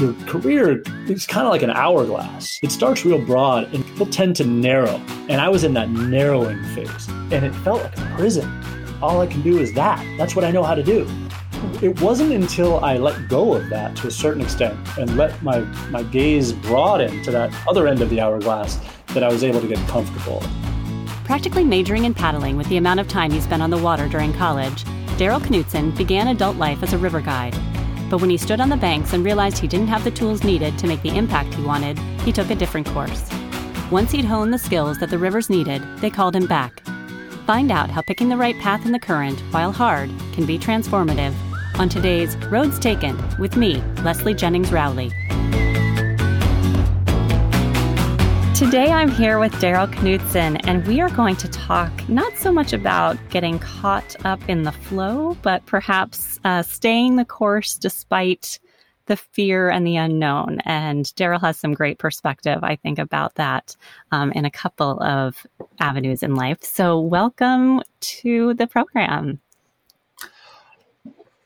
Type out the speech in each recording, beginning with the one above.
your career is kind of like an hourglass. It starts real broad and people tend to narrow. And I was in that narrowing phase and it felt like a prison. All I can do is that. That's what I know how to do. It wasn't until I let go of that to a certain extent and let my, my gaze broaden to that other end of the hourglass that I was able to get comfortable. Practically majoring in paddling with the amount of time he spent on the water during college, Daryl Knudsen began adult life as a river guide but when he stood on the banks and realized he didn't have the tools needed to make the impact he wanted, he took a different course. Once he'd honed the skills that the rivers needed, they called him back. Find out how picking the right path in the current, while hard, can be transformative on today's Roads Taken with me, Leslie Jennings Rowley. Today I'm here with Daryl Knudsen, and we are going to talk not so much about getting caught up in the flow, but perhaps uh, staying the course despite the fear and the unknown. And Daryl has some great perspective, I think, about that um, in a couple of avenues in life. So, welcome to the program.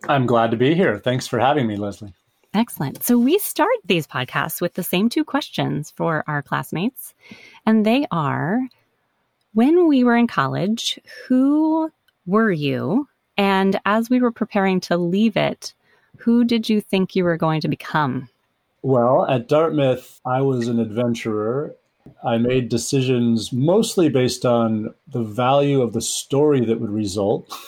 I'm glad to be here. Thanks for having me, Leslie. Excellent. So we start these podcasts with the same two questions for our classmates. And they are when we were in college, who were you? And as we were preparing to leave it, who did you think you were going to become? Well, at Dartmouth, I was an adventurer. I made decisions mostly based on the value of the story that would result.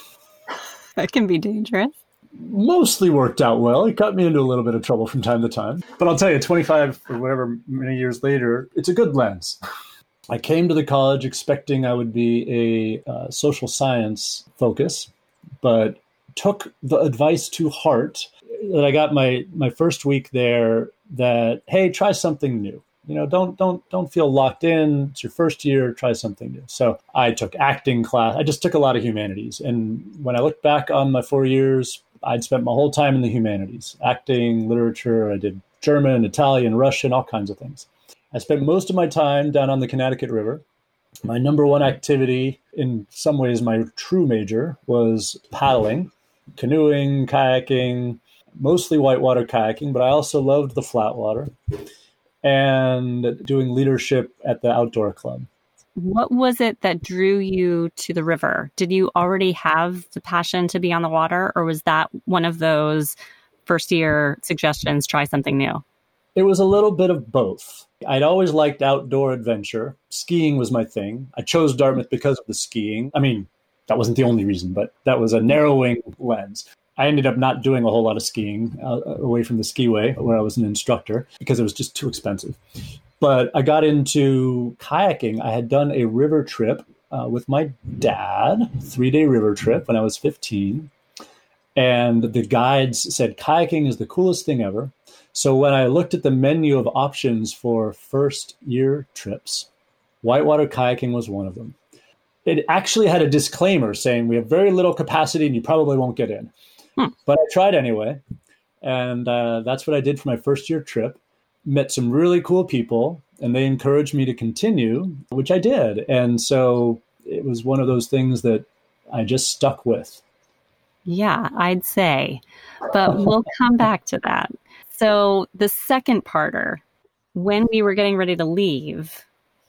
That can be dangerous mostly worked out well. It got me into a little bit of trouble from time to time. But I'll tell you, 25 or whatever many years later, it's a good lens. I came to the college expecting I would be a uh, social science focus, but took the advice to heart that I got my my first week there that hey, try something new. You know, don't don't don't feel locked in. It's your first year. Try something new. So I took acting class. I just took a lot of humanities, and when I look back on my four years, I'd spent my whole time in the humanities, acting, literature. I did German, Italian, Russian, all kinds of things. I spent most of my time down on the Connecticut River. My number one activity, in some ways, my true major, was paddling, canoeing, kayaking, mostly whitewater kayaking, but I also loved the flat water and doing leadership at the outdoor club. What was it that drew you to the river? Did you already have the passion to be on the water, or was that one of those first year suggestions, try something new? It was a little bit of both. I'd always liked outdoor adventure. Skiing was my thing. I chose Dartmouth because of the skiing. I mean, that wasn't the only reason, but that was a narrowing lens. I ended up not doing a whole lot of skiing uh, away from the skiway where I was an instructor because it was just too expensive. But I got into kayaking. I had done a river trip uh, with my dad, three day river trip when I was 15. And the guides said kayaking is the coolest thing ever. So when I looked at the menu of options for first year trips, whitewater kayaking was one of them. It actually had a disclaimer saying we have very little capacity and you probably won't get in. Hmm. But I tried anyway. And uh, that's what I did for my first year trip met some really cool people and they encouraged me to continue, which I did. And so it was one of those things that I just stuck with. Yeah, I'd say. But we'll come back to that. So the second parter, when we were getting ready to leave,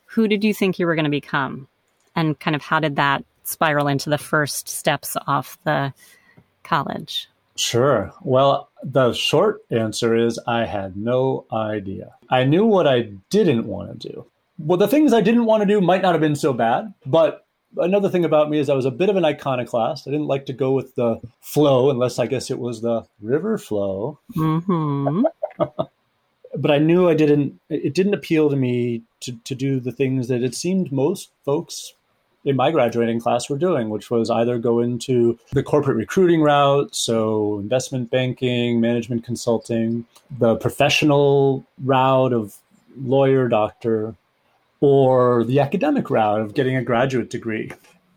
who did you think you were going to become? And kind of how did that spiral into the first steps off the college? Sure. Well, the short answer is I had no idea. I knew what I didn't want to do. Well, the things I didn't want to do might not have been so bad, but another thing about me is I was a bit of an iconoclast. I didn't like to go with the flow unless I guess it was the river flow. Mm-hmm. but I knew I didn't. It didn't appeal to me to to do the things that it seemed most folks in my graduating class were doing, which was either go into the corporate recruiting route, so investment banking, management consulting, the professional route of lawyer, doctor, or the academic route of getting a graduate degree.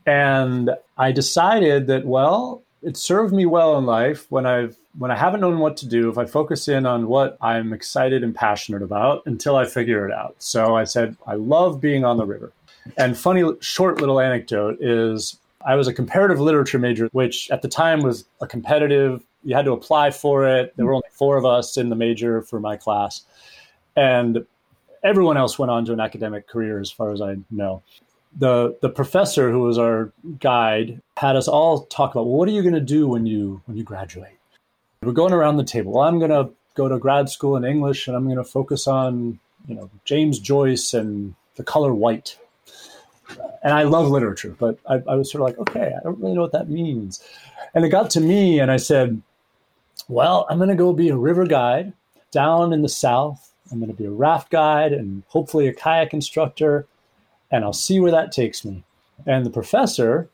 And I decided that, well, it served me well in life when I've when I haven't known what to do, if I focus in on what I'm excited and passionate about until I figure it out. So I said, I love being on the river. And funny short little anecdote is I was a comparative literature major, which at the time was a competitive you had to apply for it. There were only four of us in the major for my class, and everyone else went on to an academic career, as far as I know. The the professor who was our guide had us all talk about well, what are you going to do when you when you graduate. We're going around the table. Well, I'm going to go to grad school in English, and I'm going to focus on you know James Joyce and the color white. And I love literature, but I, I was sort of like, okay, I don't really know what that means. And it got to me, and I said, well, I'm going to go be a river guide down in the south. I'm going to be a raft guide and hopefully a kayak instructor, and I'll see where that takes me. And the professor,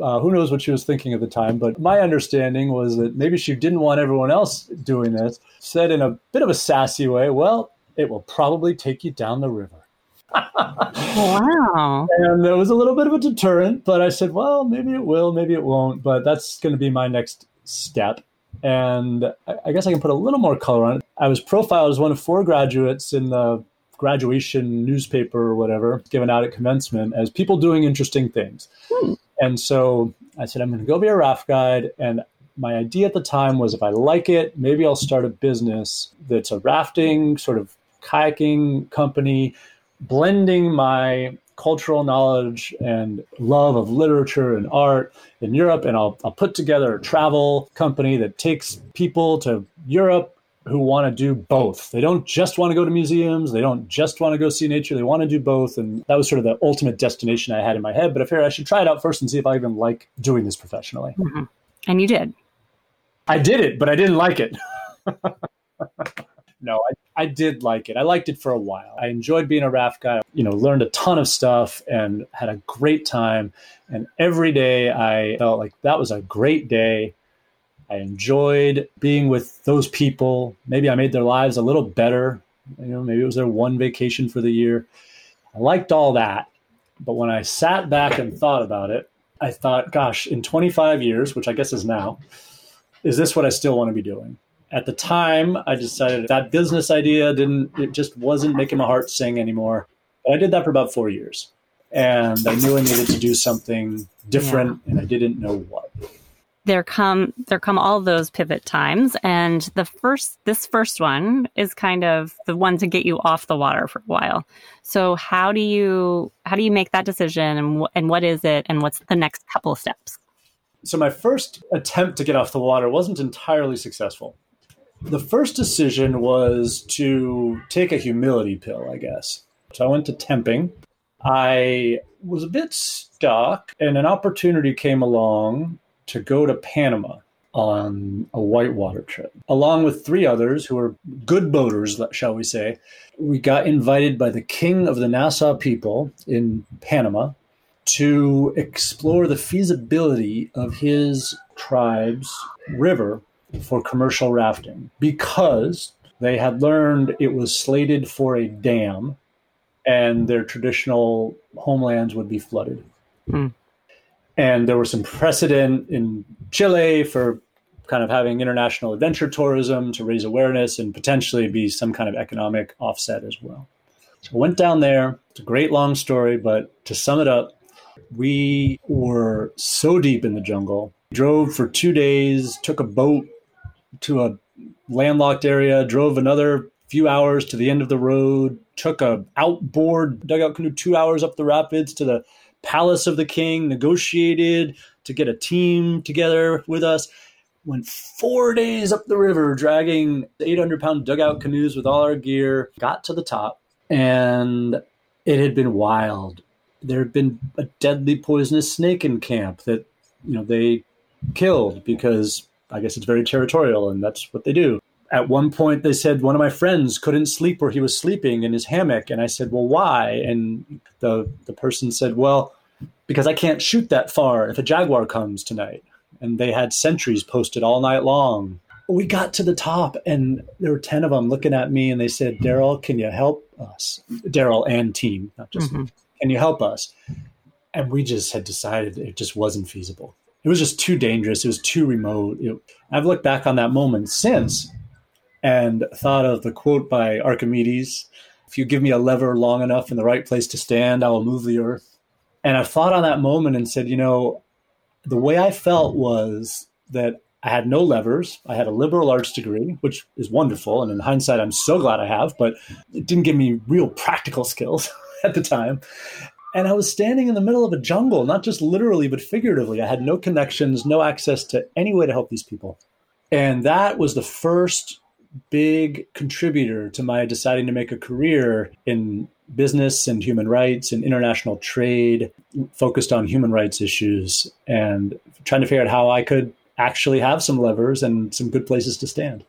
uh, who knows what she was thinking at the time, but my understanding was that maybe she didn't want everyone else doing this, said in a bit of a sassy way, well, it will probably take you down the river. Wow. And there was a little bit of a deterrent, but I said, well, maybe it will, maybe it won't, but that's going to be my next step. And I guess I can put a little more color on it. I was profiled as one of four graduates in the graduation newspaper or whatever given out at commencement as people doing interesting things. Hmm. And so I said, I'm going to go be a raft guide. And my idea at the time was if I like it, maybe I'll start a business that's a rafting, sort of kayaking company, blending my cultural knowledge and love of literature and art in Europe. And I'll, I'll put together a travel company that takes people to Europe who want to do both. They don't just want to go to museums. They don't just want to go see nature. They want to do both. And that was sort of the ultimate destination I had in my head. But I figured I should try it out first and see if I even like doing this professionally. Mm-hmm. And you did. I did it, but I didn't like it. no, I, I did like it. I liked it for a while. I enjoyed being a raft guy, you know, learned a ton of stuff and had a great time. And every day I felt like that was a great day. I enjoyed being with those people. Maybe I made their lives a little better. You know, maybe it was their one vacation for the year. I liked all that. But when I sat back and thought about it, I thought, gosh, in 25 years, which I guess is now, is this what I still want to be doing? At the time, I decided that business idea didn't, it just wasn't making my heart sing anymore. But I did that for about four years. And I knew I needed to do something different, yeah. and I didn't know what. There come there come all those pivot times, and the first this first one is kind of the one to get you off the water for a while. So how do you how do you make that decision, and, and what is it, and what's the next couple of steps? So my first attempt to get off the water wasn't entirely successful. The first decision was to take a humility pill, I guess. So I went to temping. I was a bit stuck, and an opportunity came along to go to Panama on a whitewater trip, along with three others who were good boaters, shall we say. We got invited by the king of the Naso people in Panama to explore the feasibility of his tribe's river for commercial rafting because they had learned it was slated for a dam and their traditional homelands would be flooded. Mm. And there was some precedent in Chile for kind of having international adventure tourism to raise awareness and potentially be some kind of economic offset as well. So I went down there. It's a great long story, but to sum it up, we were so deep in the jungle. Drove for two days, took a boat to a landlocked area, drove another few hours to the end of the road, took a outboard dugout canoe two hours up the rapids to the palace of the king, negotiated to get a team together with us. Went four days up the river, dragging 800 pound dugout canoes with all our gear. Got to the top, and it had been wild. There had been a deadly poisonous snake in camp that you know they killed because I guess it's very territorial, and that's what they do. At one point, they said one of my friends couldn't sleep where he was sleeping in his hammock, and I said, "Well, why?" And the the person said, "Well, because I can't shoot that far if a jaguar comes tonight." And they had sentries posted all night long. We got to the top, and there were ten of them looking at me, and they said, "Daryl, can you help us?" Daryl and team, not just. Mm-hmm. Can you help us? And we just had decided it just wasn't feasible it was just too dangerous. It was too remote. It, I've looked back on that moment since and thought of the quote by Archimedes If you give me a lever long enough in the right place to stand, I will move the earth. And I thought on that moment and said, you know, the way I felt was that I had no levers. I had a liberal arts degree, which is wonderful. And in hindsight, I'm so glad I have, but it didn't give me real practical skills at the time. And I was standing in the middle of a jungle, not just literally, but figuratively. I had no connections, no access to any way to help these people. And that was the first big contributor to my deciding to make a career in business and human rights and international trade, focused on human rights issues and trying to figure out how I could actually have some levers and some good places to stand.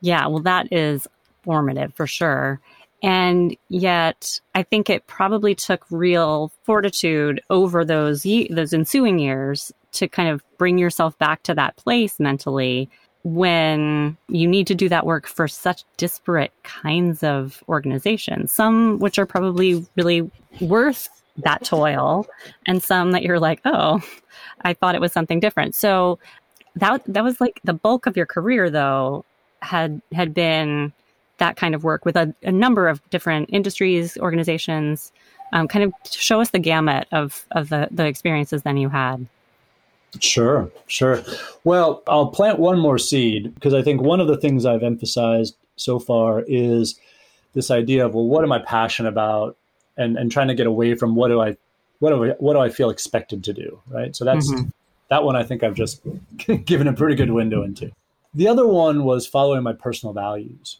Yeah, well, that is formative for sure. And yet, I think it probably took real fortitude over those ye- those ensuing years to kind of bring yourself back to that place mentally when you need to do that work for such disparate kinds of organizations, some which are probably really worth that toil, and some that you're like, oh, I thought it was something different. So that that was like the bulk of your career, though, had had been that kind of work with a, a number of different industries, organizations. Um, kind of show us the gamut of of the the experiences then you had. Sure, sure. Well, I'll plant one more seed because I think one of the things I've emphasized so far is this idea of well, what am I passionate about, and and trying to get away from what do I, what do I, what do I feel expected to do, right? So that's mm-hmm. that one. I think I've just given a pretty good window into. The other one was following my personal values.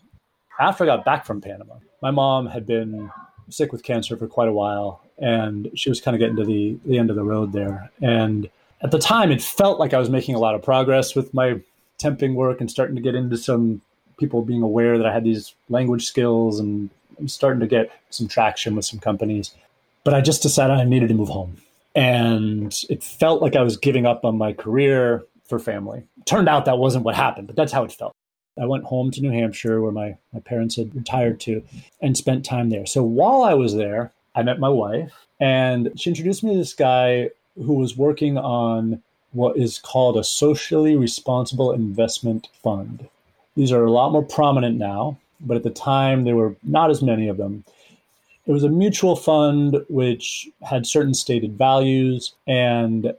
After I got back from Panama, my mom had been sick with cancer for quite a while, and she was kind of getting to the the end of the road there, and at the time, it felt like I was making a lot of progress with my temping work and starting to get into some people being aware that I had these language skills and I'm starting to get some traction with some companies. But I just decided I needed to move home. And it felt like I was giving up on my career for family. Turned out that wasn't what happened, but that's how it felt. I went home to New Hampshire where my, my parents had retired to and spent time there. So while I was there, I met my wife and she introduced me to this guy who was working on what is called a socially responsible investment fund. These are a lot more prominent now, but at the time there were not as many of them. It was a mutual fund which had certain stated values and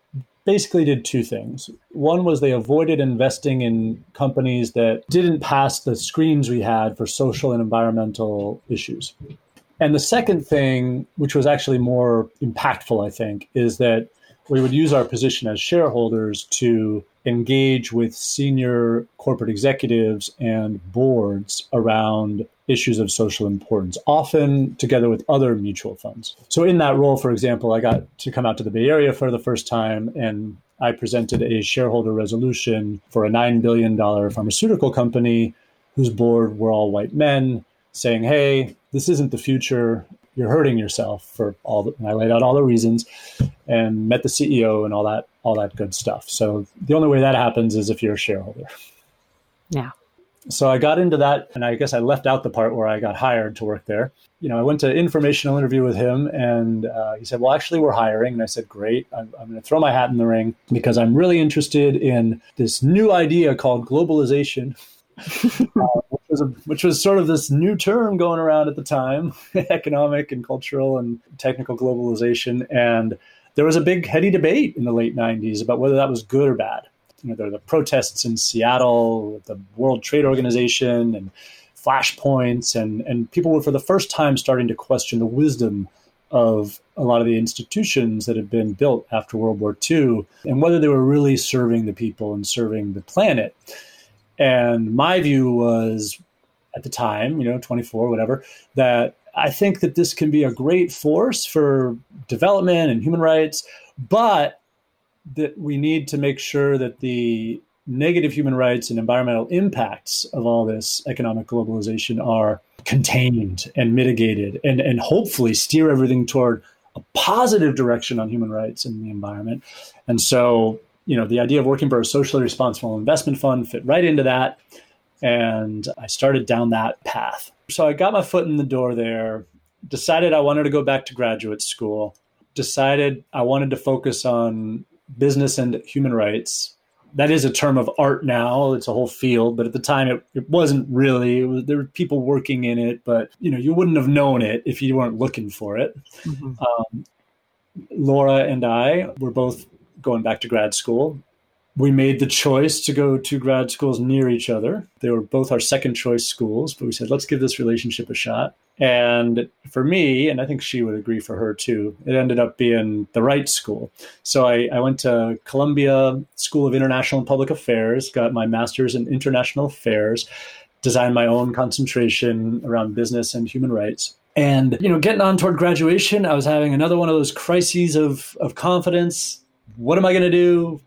basically did two things. One was they avoided investing in companies that didn't pass the screens we had for social and environmental issues. And the second thing, which was actually more impactful, I think, is that we would use our position as shareholders to engage with senior corporate executives and boards around issues of social importance, often together with other mutual funds. So, in that role, for example, I got to come out to the Bay Area for the first time and I presented a shareholder resolution for a $9 billion pharmaceutical company whose board were all white men saying, hey, this isn't the future you're hurting yourself for all the, I laid out all the reasons and met the CEO and all that all that good stuff. So the only way that happens is if you're a shareholder. Yeah. So I got into that and I guess I left out the part where I got hired to work there. You know, I went to informational interview with him and uh, he said, well, actually we're hiring. And I said, great, I'm, I'm going to throw my hat in the ring because I'm really interested in this new idea called globalization. uh, was a, which was sort of this new term going around at the time, economic and cultural and technical globalization. And there was a big heady debate in the late 90s about whether that was good or bad. You know, there were the protests in Seattle, the World Trade Organization, and flashpoints, and and people were for the first time starting to question the wisdom of a lot of the institutions that had been built after World War II and whether they were really serving the people and serving the planet. And my view was at the time, you know, 24, whatever, that I think that this can be a great force for development and human rights, but that we need to make sure that the negative human rights and environmental impacts of all this economic globalization are contained and mitigated and, and hopefully steer everything toward a positive direction on human rights and the environment. And so you know, the idea of working for a socially responsible investment fund fit right into that. And I started down that path. So I got my foot in the door there, decided I wanted to go back to graduate school, decided I wanted to focus on business and human rights. That is a term of art now. It's a whole field, but at the time it, it wasn't really. It was, there were people working in it, but you know you wouldn't have known it if you weren't looking for it. Mm-hmm. Um, Laura and I were both going back to grad school, we made the choice to go to grad schools near each other. They were both our second choice schools, but we said, let's give this relationship a shot. And for me, and I think she would agree for her too, it ended up being the right school. So I, I went to Columbia School of International and Public Affairs, got my master's in international affairs, designed my own concentration around business and human rights. And, you know, getting on toward graduation, I was having another one of those crises of, of confidence. What am I going to do?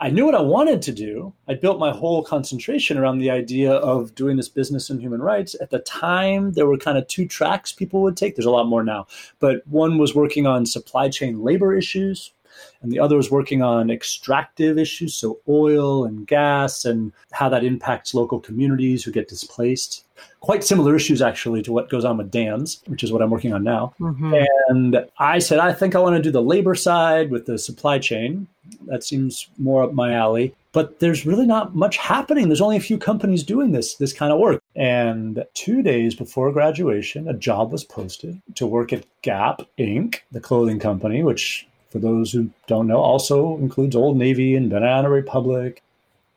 I knew what I wanted to do. I built my whole concentration around the idea of doing this business and human rights. At the time, there were kind of two tracks people would take. There's a lot more now. But one was working on supply chain labor issues, and the other was working on extractive issues, so oil and gas and how that impacts local communities who get displaced. Quite similar issues, actually, to what goes on with dams, which is what I'm working on now. Mm-hmm. And I said, I think I want to do the labor side with the supply chain. That seems more up my alley. But there's really not much happening. There's only a few companies doing this this kind of work. And two days before graduation, a job was posted to work at Gap Inc., the clothing company, which for those who don't know, also includes Old Navy and Banana Republic.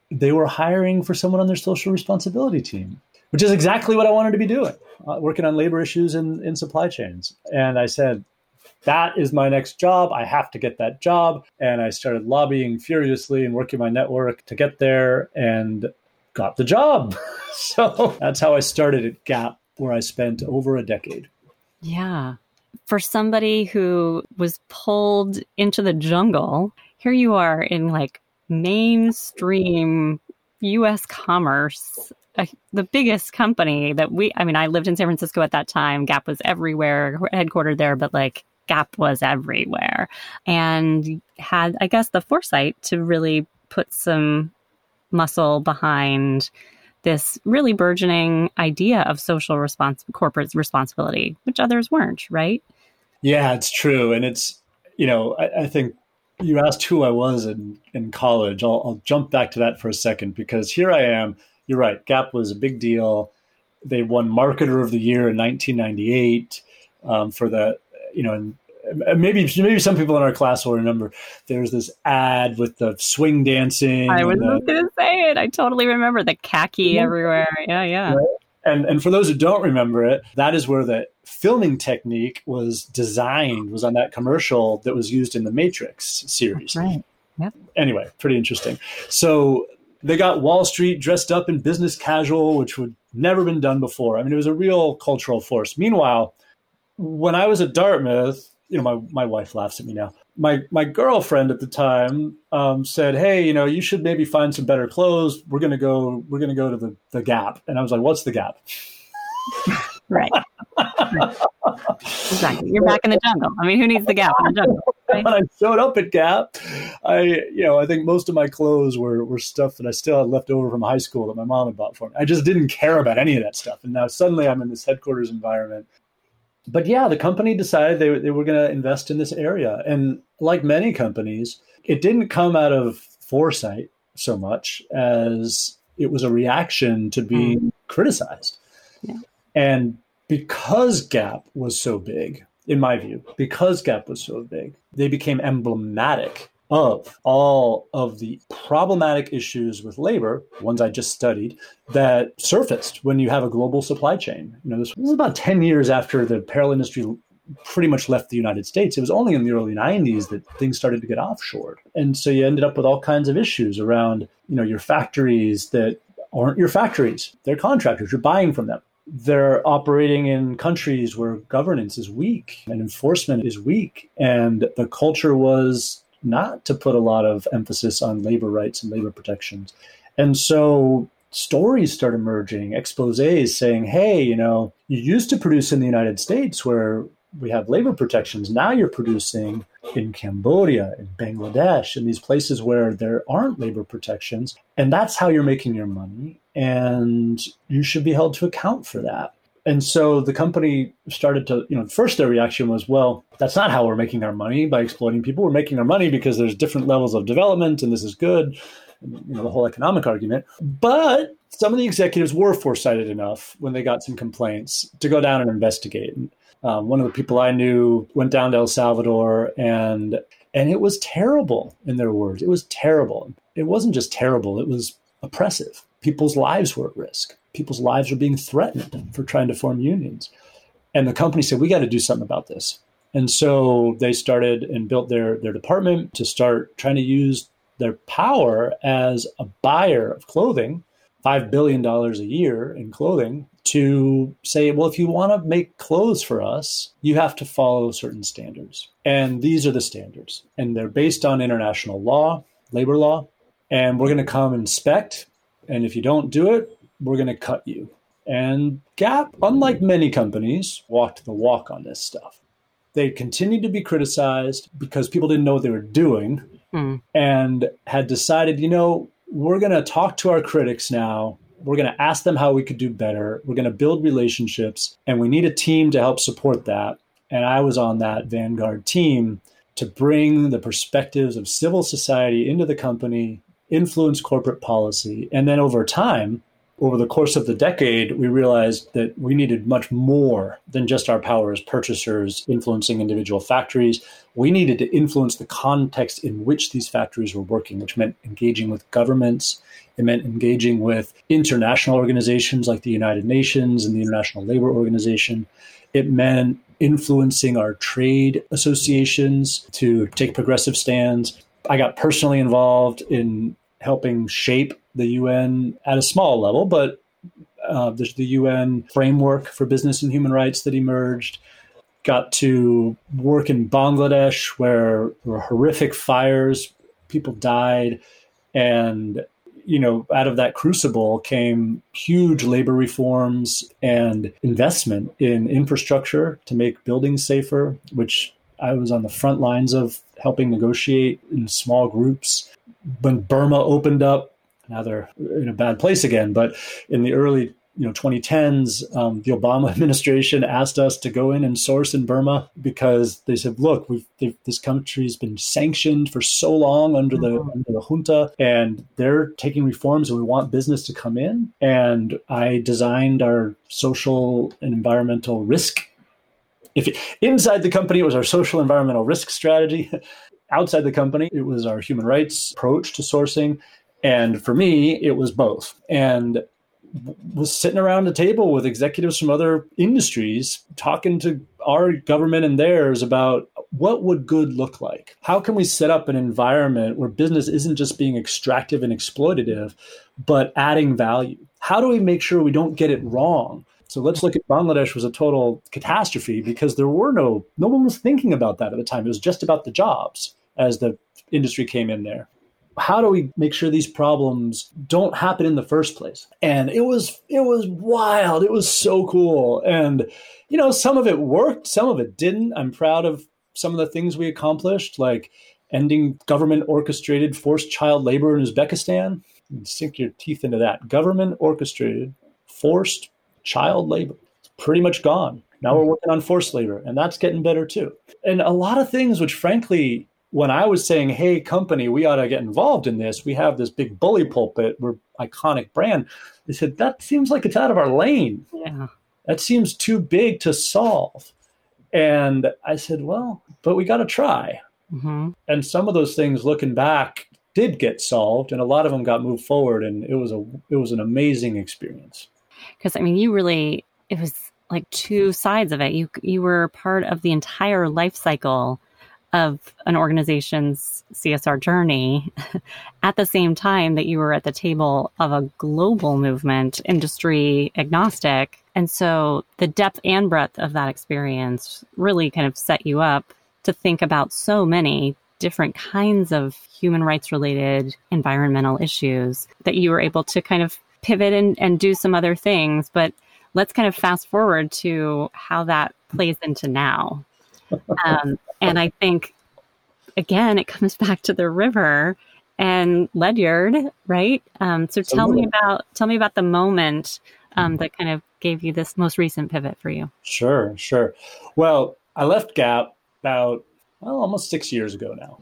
They were hiring for someone on their social responsibility team, which is exactly what I wanted to be doing, uh, working on labor issues in, in supply chains. And I said, that is my next job. I have to get that job. And I started lobbying furiously and working my network to get there and got the job. so that's how I started at Gap, where I spent over a decade. Yeah for somebody who was pulled into the jungle, here you are in like mainstream US commerce, the biggest company that we, I mean, I lived in San Francisco at that time. Gap was everywhere, headquartered there, but like Gap was everywhere and had, I guess, the foresight to really put some muscle behind this really burgeoning idea of social response, corporate responsibility, which others weren't, right? Yeah, it's true. And it's, you know, I, I think you asked who I was in, in college. I'll, I'll jump back to that for a second because here I am. You're right. Gap was a big deal. They won Marketer of the Year in 1998 um, for the, you know, and Uh, maybe maybe some people in our class will remember there's this ad with the swing dancing. I was going to say it. I totally remember the khaki yeah. everywhere. Yeah, yeah. Right? And and for those who don't remember it, that is where the filming technique was designed. Was on that commercial that was used in the Matrix series. That's right. Yep. Anyway, pretty interesting. So they got Wall Street dressed up in business casual, which would never been done before. I mean, it was a real cultural force. Meanwhile, when I was at Dartmouth, you know, my, my wife laughs at me now. My my girlfriend at the time um, said, "Hey, you know, you should maybe find some better clothes. We're gonna go. We're gonna go to the the Gap." And I was like, "What's the Gap?" right. right. Exactly. You're back in the jungle. I mean, who needs the Gap in the jungle? Right? when I showed up at Gap, I you know I think most of my clothes were were stuff that I still had left over from high school that my mom had bought for me. I just didn't care about any of that stuff. And now suddenly I'm in this headquarters environment but yeah, the company decided they, they were going to invest in this area. And like many companies, it didn't come out of foresight so much as it was a reaction to being mm. criticized. Yeah. And because Gap was so big, in my view, because Gap was so big, they became emblematic of all of the problematic issues with labor, ones I just studied, that surfaced when you have a global supply chain. You know, this was about 10 years after the apparel industry pretty much left the United States. It was only in the early 90s that things started to get offshored. And so you ended up with all kinds of issues around, you know, your factories that aren't your factories. They're contractors. You're buying from them. They're operating in countries where governance is weak and enforcement is weak. And the culture was not to put a lot of emphasis on labor rights and labor protections. And so stories start emerging, exposes saying, hey, you know, you used to produce in the United States where we have labor protections. Now you're producing in Cambodia, in Bangladesh, in these places where there aren't labor protections. And that's how you're making your money. And you should be held to account for that and so the company started to, you know, first their reaction was, well, that's not how we're making our money by exploiting people. We're making our money because there's different levels of development and this is good, you know, the whole economic argument. But some of the executives were foresighted enough when they got some complaints to go down and investigate. Um, one of the people I knew went down to El Salvador and and it was terrible in their words. It was terrible. it wasn't just terrible, it was oppressive. People's lives were at risk. People's lives were being threatened for trying to form unions. And the company said, we got to do something about this. And so they started and built their, their department to start trying to use their power as a buyer of clothing, $5 billion a year in clothing, to say, well, if you want to make clothes for us, you have to follow certain standards. And these are the standards. And they're based on international law, labor law. And we're going to come inspect. And if you don't do it, we're going to cut you. And Gap, unlike many companies, walked the walk on this stuff. They continued to be criticized because people didn't know what they were doing mm. and had decided, you know, we're going to talk to our critics now. We're going to ask them how we could do better. We're going to build relationships, and we need a team to help support that. And I was on that Vanguard team to bring the perspectives of civil society into the company, influence corporate policy, and then over time, over the course of the decade, we realized that we needed much more than just our power as purchasers influencing individual factories. We needed to influence the context in which these factories were working, which meant engaging with governments. It meant engaging with international organizations like the United Nations and the International Labor Organization. It meant influencing our trade associations to take progressive stands. I got personally involved in helping shape the UN at a small level, but uh, there's the UN framework for business and human rights that emerged. Got to work in Bangladesh where there were horrific fires, people died, and you know, out of that crucible came huge labor reforms and investment in infrastructure to make buildings safer, which I was on the front lines of helping negotiate in small groups. When Burma opened up, now they're in a bad place again. But in the early you know 2010s um, the obama administration asked us to go in and source in burma because they said look we've this country's been sanctioned for so long under the mm-hmm. under the junta and they're taking reforms and we want business to come in and i designed our social and environmental risk if it, inside the company it was our social environmental risk strategy outside the company it was our human rights approach to sourcing. And for me, it was both. And was sitting around a table with executives from other industries talking to our government and theirs about what would good look like. How can we set up an environment where business isn't just being extractive and exploitative but adding value? How do we make sure we don't get it wrong? So let's look at bangladesh was a total catastrophe because there were no no one was thinking about that at the time. It was just about the jobs as the industry came in there. How do we make sure these problems don't happen in the first place? And it was it was wild. It was so cool. And you know some of it worked some of it didn't. I'm proud of some of the things we accomplished like ending government orchestrated forced child labor in uzbekistan. Sink your teeth into that. Government orchestrated forced child labor. It's pretty much gone. Now we're working on forced labor and that's getting better too. And a lot of things which frankly when I was saying, hey, company, we ought to get involved in this, we have this big bully pulpit, we're iconic brand. They said, that seems like it's out of our lane. Yeah. That seems too big to solve. And I said, well, but we got to try. Mm-hmm. And some of those things looking back did get solved and a lot of them got moved forward and it was a it was an amazing experience. Cuz I mean you really it was like two sides of it. You you were part of the entire life cycle of an organization's CSR journey at the same time that you were at the table of a global movement, industry agnostic. And so the depth and breadth of that experience really kind of set you up to think about so many different kinds of human rights related environmental issues that you were able to kind of pivot and, and do some other things. But let's kind of fast forward to how that plays into now. Um, and I think, again, it comes back to the river and Ledyard, right? Um, so tell me about tell me about the moment um, that kind of gave you this most recent pivot for you. Sure, sure. Well, I left Gap about well, almost six years ago now.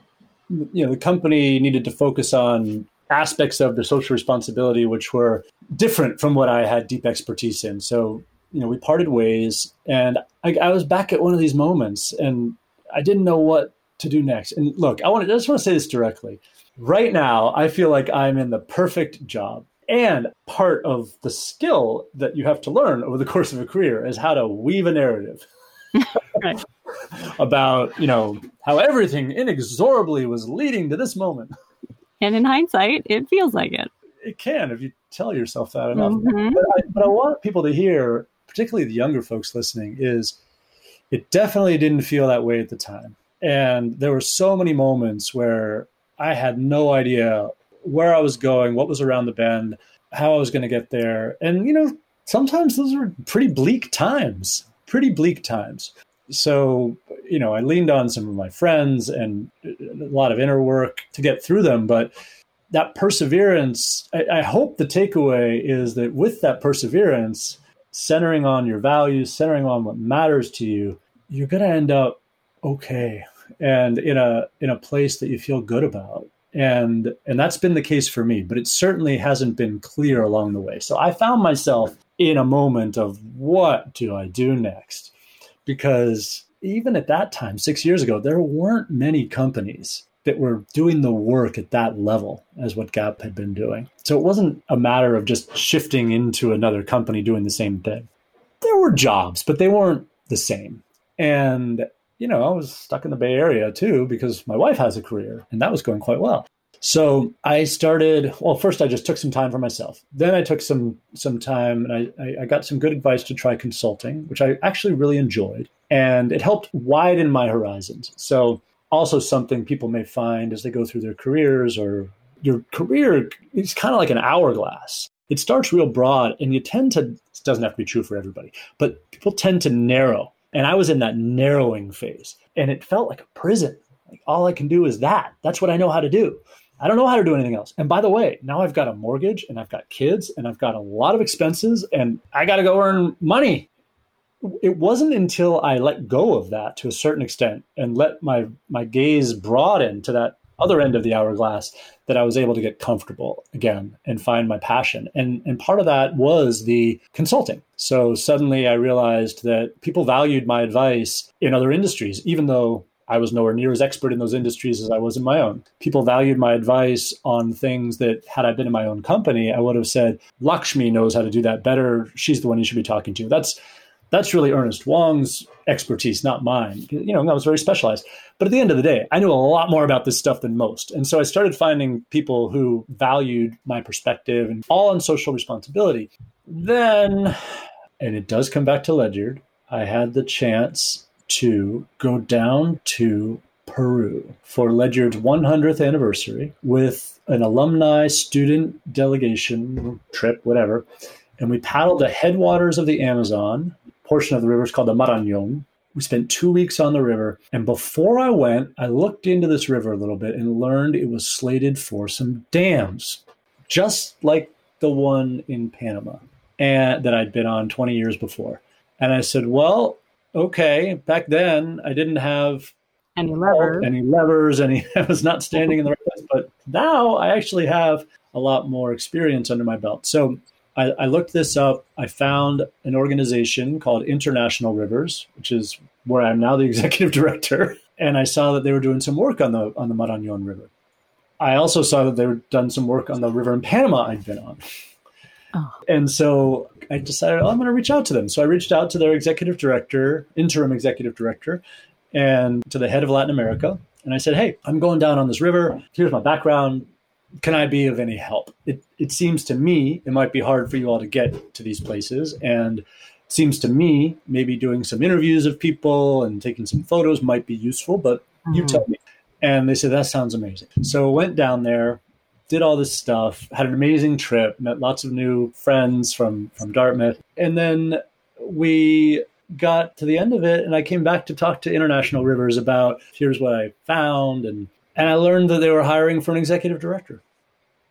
You know, the company needed to focus on aspects of the social responsibility which were different from what I had deep expertise in. So, you know, we parted ways, and I, I was back at one of these moments, and I didn't know what to do next. And look, I want to I just want to say this directly. Right now, I feel like I'm in the perfect job. And part of the skill that you have to learn over the course of a career is how to weave a narrative. right. about, you know, how everything inexorably was leading to this moment. And in hindsight, it feels like it. It can if you tell yourself that enough. Mm-hmm. But, I, but I want people to hear, particularly the younger folks listening, is it definitely didn't feel that way at the time. And there were so many moments where I had no idea where I was going, what was around the bend, how I was going to get there. And, you know, sometimes those were pretty bleak times, pretty bleak times. So, you know, I leaned on some of my friends and a lot of inner work to get through them. But that perseverance, I, I hope the takeaway is that with that perseverance, centering on your values, centering on what matters to you, you're going to end up okay and in a in a place that you feel good about. And and that's been the case for me, but it certainly hasn't been clear along the way. So I found myself in a moment of what do I do next? Because even at that time, 6 years ago, there weren't many companies that were doing the work at that level as what Gap had been doing. So it wasn't a matter of just shifting into another company doing the same thing. There were jobs, but they weren't the same. And, you know, I was stuck in the Bay Area too because my wife has a career and that was going quite well. So I started. Well, first I just took some time for myself. Then I took some some time, and I, I got some good advice to try consulting, which I actually really enjoyed, and it helped widen my horizons. So also something people may find as they go through their careers or your career is kind of like an hourglass. It starts real broad and you tend to, it doesn't have to be true for everybody, but people tend to narrow. And I was in that narrowing phase and it felt like a prison. Like all I can do is that. That's what I know how to do. I don't know how to do anything else. And by the way, now I've got a mortgage and I've got kids and I've got a lot of expenses and I got to go earn money it wasn't until I let go of that to a certain extent and let my my gaze broaden to that other end of the hourglass that I was able to get comfortable again and find my passion. And and part of that was the consulting. So suddenly I realized that people valued my advice in other industries, even though I was nowhere near as expert in those industries as I was in my own. People valued my advice on things that, had I been in my own company, I would have said, Lakshmi knows how to do that better. She's the one you should be talking to. That's that's really Ernest Wong's expertise, not mine. You know, I was very specialized. But at the end of the day, I knew a lot more about this stuff than most. And so I started finding people who valued my perspective and all on social responsibility. Then, and it does come back to Ledyard, I had the chance to go down to Peru for Ledyard's 100th anniversary with an alumni student delegation trip, whatever. And we paddled the headwaters of the Amazon portion of the river is called the Marañón. We spent two weeks on the river. And before I went, I looked into this river a little bit and learned it was slated for some dams, just like the one in Panama and that I'd been on 20 years before. And I said, well, okay, back then I didn't have any levers, oh, any levers, any I was not standing in the right place. But now I actually have a lot more experience under my belt. So I, I, looked this up. I found an organization called International Rivers, which is where I'm now the executive director, and I saw that they were doing some work on the on the Marañón River. I also saw that they were done some work on the river in Panama I'd been on. Oh. And so I decided, oh, I'm going to reach out to them. So I reached out to their executive director, interim executive director, and to the head of Latin America. And I said, hey, I'm going down on this river. Here's my background can I be of any help? It, it seems to me it might be hard for you all to get to these places. And it seems to me maybe doing some interviews of people and taking some photos might be useful, but mm-hmm. you tell me. And they said, that sounds amazing. So went down there, did all this stuff, had an amazing trip, met lots of new friends from, from Dartmouth. And then we got to the end of it and I came back to talk to International Rivers about here's what I found and and I learned that they were hiring for an executive director.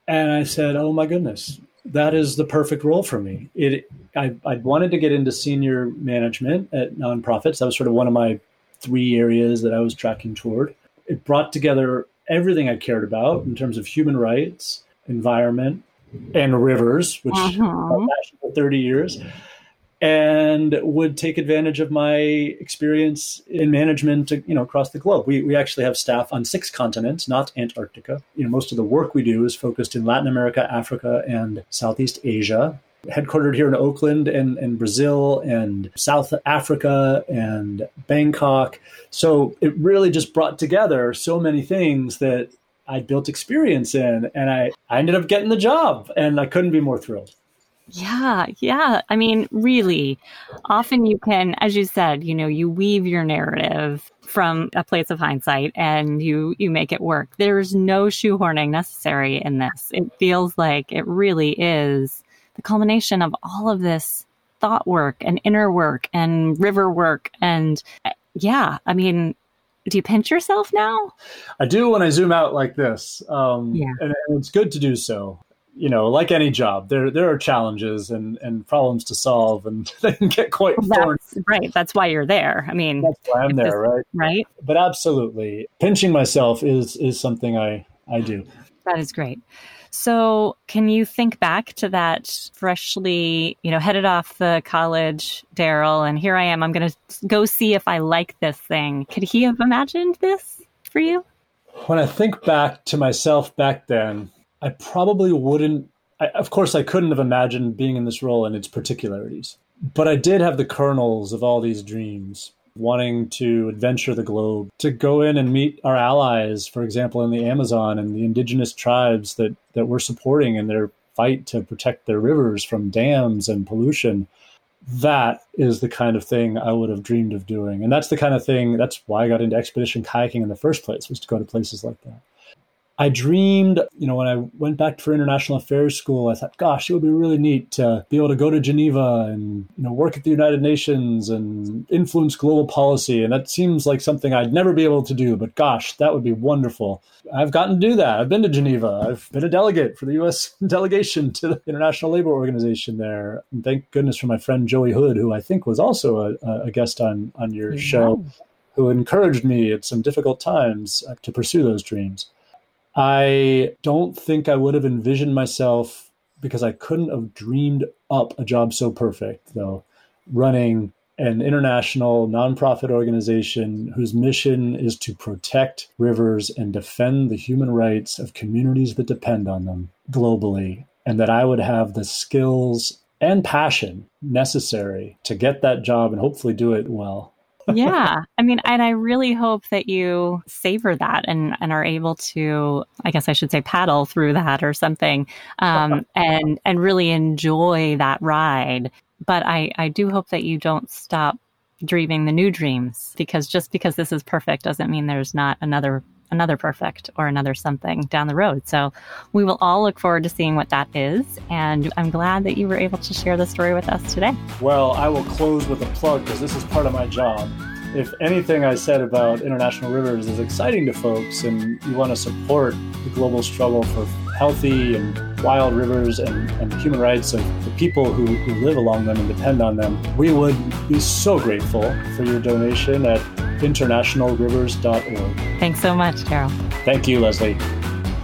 And I said, "Oh my goodness, that is the perfect role for me." It I I wanted to get into senior management at nonprofits. That was sort of one of my three areas that I was tracking toward. It brought together everything I cared about in terms of human rights, environment, and rivers, which uh-huh. I've for 30 years. And would take advantage of my experience in management you know across the globe. We, we actually have staff on six continents not antarctica. You know most of the work we do is focused in latin america africa and southeast asia. Headquartered here in oakland and, and brazil and south africa and bangkok. So it really just brought together so many things that i built experience in and i, I ended up getting the job and i couldn't be more thrilled yeah, yeah. I mean, really, often you can, as you said, you know, you weave your narrative from a place of hindsight and you you make it work. There's no shoehorning necessary in this. It feels like it really is the culmination of all of this thought work and inner work and river work and eh, yeah, I mean, do you pinch yourself now? I do when I zoom out like this. Um, yeah. and, and it's good to do so you know, like any job, there there are challenges and, and problems to solve, and they can get quite that's, right. That's why you're there. I mean, that's why I'm there, right? Right. But absolutely, pinching myself is is something I I do. That is great. So, can you think back to that freshly, you know, headed off the college, Daryl, and here I am. I'm going to go see if I like this thing. Could he have imagined this for you? When I think back to myself back then, I probably wouldn't. I, of course, I couldn't have imagined being in this role and its particularities, but I did have the kernels of all these dreams wanting to adventure the globe, to go in and meet our allies, for example, in the Amazon and the indigenous tribes that, that we're supporting in their fight to protect their rivers from dams and pollution. That is the kind of thing I would have dreamed of doing. And that's the kind of thing, that's why I got into expedition kayaking in the first place, was to go to places like that. I dreamed, you know, when I went back for international affairs school, I thought, gosh, it would be really neat to be able to go to Geneva and, you know, work at the United Nations and influence global policy. And that seems like something I'd never be able to do, but gosh, that would be wonderful. I've gotten to do that. I've been to Geneva. I've been a delegate for the US delegation to the International Labor Organization there. And thank goodness for my friend Joey Hood, who I think was also a, a guest on, on your yeah. show, who encouraged me at some difficult times uh, to pursue those dreams. I don't think I would have envisioned myself because I couldn't have dreamed up a job so perfect, though, running an international nonprofit organization whose mission is to protect rivers and defend the human rights of communities that depend on them globally, and that I would have the skills and passion necessary to get that job and hopefully do it well yeah. I mean, and I really hope that you savor that and, and are able to, I guess I should say, paddle through that or something, um, and and really enjoy that ride. But I, I do hope that you don't stop dreaming the new dreams because just because this is perfect doesn't mean there's not another another perfect or another something down the road. So we will all look forward to seeing what that is. And I'm glad that you were able to share the story with us today. Well, I will close with a plug because this is part of my job. If anything I said about international rivers is exciting to folks and you want to support the global struggle for healthy and wild rivers and, and human rights of the people who, who live along them and depend on them, we would be so grateful for your donation at internationalrivers.org. Thanks so much, Daryl. Thank you, Leslie.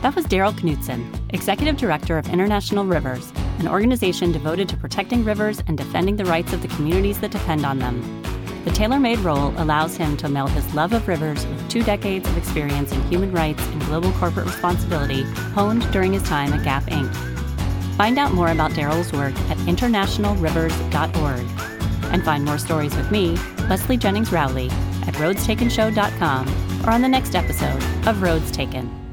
That was Daryl Knudsen, Executive Director of International Rivers, an organization devoted to protecting rivers and defending the rights of the communities that depend on them. The tailor made role allows him to meld his love of rivers with two decades of experience in human rights and global corporate responsibility honed during his time at Gap Inc. Find out more about Daryl's work at internationalrivers.org and find more stories with me, Leslie Jennings Rowley, at roadstakenshow.com or on the next episode of Roads Taken.